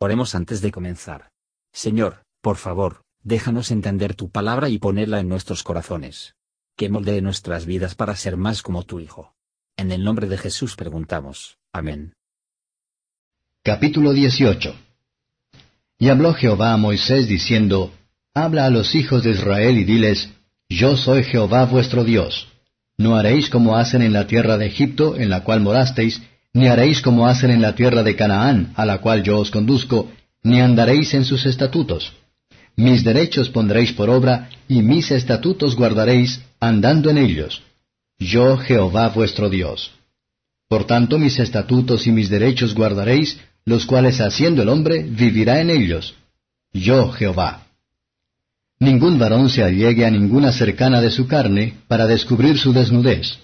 Oremos antes de comenzar. Señor, por favor, déjanos entender tu palabra y ponerla en nuestros corazones. Que moldee nuestras vidas para ser más como tu Hijo. En el nombre de Jesús preguntamos. Amén. Capítulo 18 Y habló Jehová a Moisés diciendo, Habla a los hijos de Israel y diles, Yo soy Jehová vuestro Dios. No haréis como hacen en la tierra de Egipto, en la cual morasteis, ni haréis como hacen en la tierra de Canaán, a la cual yo os conduzco, ni andaréis en sus estatutos. Mis derechos pondréis por obra, y mis estatutos guardaréis, andando en ellos. Yo Jehová vuestro Dios. Por tanto mis estatutos y mis derechos guardaréis, los cuales haciendo el hombre vivirá en ellos. Yo Jehová. Ningún varón se allegue a ninguna cercana de su carne para descubrir su desnudez.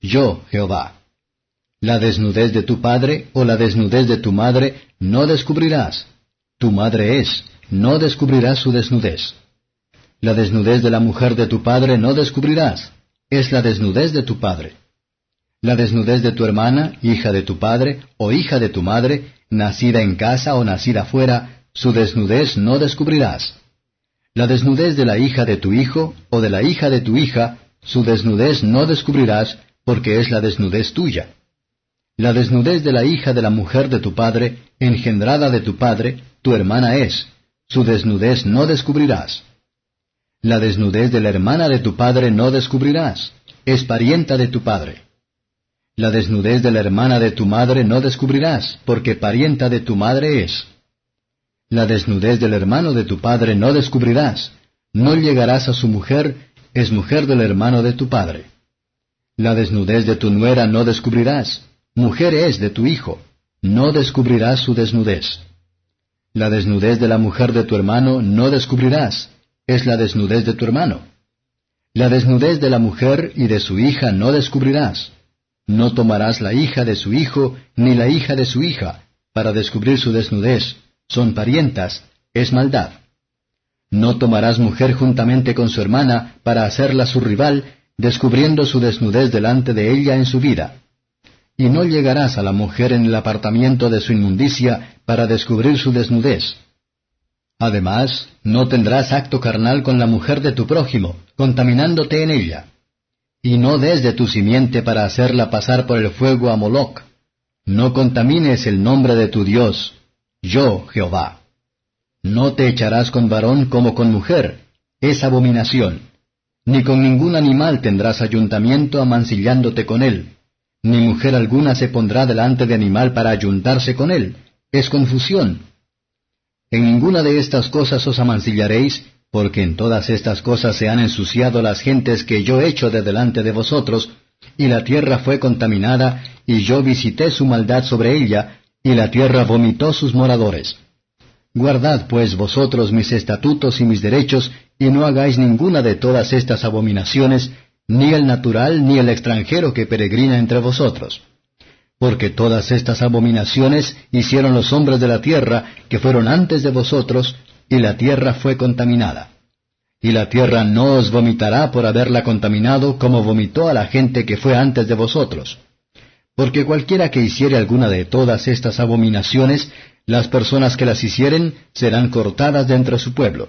Yo Jehová. La desnudez de tu padre o la desnudez de tu madre no descubrirás. Tu madre es, no descubrirás su desnudez. La desnudez de la mujer de tu padre no descubrirás. Es la desnudez de tu padre. La desnudez de tu hermana, hija de tu padre, o hija de tu madre, nacida en casa o nacida fuera, su desnudez no descubrirás. La desnudez de la hija de tu hijo, o de la hija de tu hija, su desnudez no descubrirás, porque es la desnudez tuya. La desnudez de la hija de la mujer de tu padre, engendrada de tu padre, tu hermana es. Su desnudez no descubrirás. La desnudez de la hermana de tu padre no descubrirás. Es parienta de tu padre. La desnudez de la hermana de tu madre no descubrirás, porque parienta de tu madre es. La desnudez del hermano de tu padre no descubrirás. No llegarás a su mujer, es mujer del hermano de tu padre. La desnudez de tu nuera no descubrirás mujer es de tu hijo, no descubrirás su desnudez. La desnudez de la mujer de tu hermano no descubrirás, es la desnudez de tu hermano. La desnudez de la mujer y de su hija no descubrirás. No tomarás la hija de su hijo ni la hija de su hija, para descubrir su desnudez. Son parientas, es maldad. No tomarás mujer juntamente con su hermana para hacerla su rival, descubriendo su desnudez delante de ella en su vida y no llegarás a la mujer en el apartamiento de su inmundicia para descubrir su desnudez. Además, no tendrás acto carnal con la mujer de tu prójimo, contaminándote en ella. Y no des de tu simiente para hacerla pasar por el fuego a Moloc. No contamines el nombre de tu Dios, yo Jehová. No te echarás con varón como con mujer, es abominación. Ni con ningún animal tendrás ayuntamiento amancillándote con él ni mujer alguna se pondrá delante de animal para ayuntarse con él. Es confusión. En ninguna de estas cosas os amancillaréis, porque en todas estas cosas se han ensuciado las gentes que yo echo de delante de vosotros, y la tierra fue contaminada, y yo visité su maldad sobre ella, y la tierra vomitó sus moradores. Guardad pues vosotros mis estatutos y mis derechos, y no hagáis ninguna de todas estas abominaciones, ni el natural ni el extranjero que peregrina entre vosotros. Porque todas estas abominaciones hicieron los hombres de la tierra que fueron antes de vosotros, y la tierra fue contaminada. Y la tierra no os vomitará por haberla contaminado como vomitó a la gente que fue antes de vosotros. Porque cualquiera que hiciere alguna de todas estas abominaciones, las personas que las hicieren serán cortadas de entre su pueblo.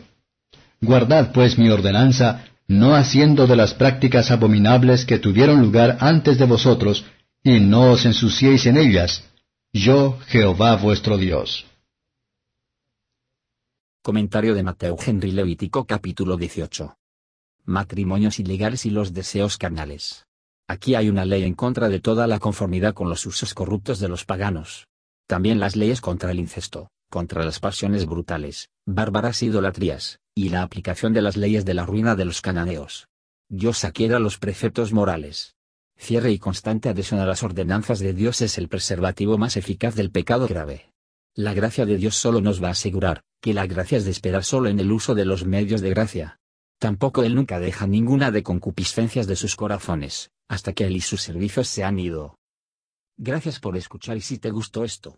Guardad pues mi ordenanza, no haciendo de las prácticas abominables que tuvieron lugar antes de vosotros, y no os ensuciéis en ellas. Yo, Jehová vuestro Dios. Comentario de Mateo Henry Levítico capítulo 18. Matrimonios ilegales y los deseos carnales. Aquí hay una ley en contra de toda la conformidad con los usos corruptos de los paganos. También las leyes contra el incesto, contra las pasiones brutales, bárbaras idolatrías, y la aplicación de las leyes de la ruina de los cananeos. Dios adquiera los preceptos morales. Cierre y constante adhesión a las ordenanzas de Dios es el preservativo más eficaz del pecado grave. La gracia de Dios solo nos va a asegurar, que la gracia es de esperar solo en el uso de los medios de gracia. Tampoco Él nunca deja ninguna de concupiscencias de sus corazones, hasta que Él y sus servicios se han ido. Gracias por escuchar y si te gustó esto,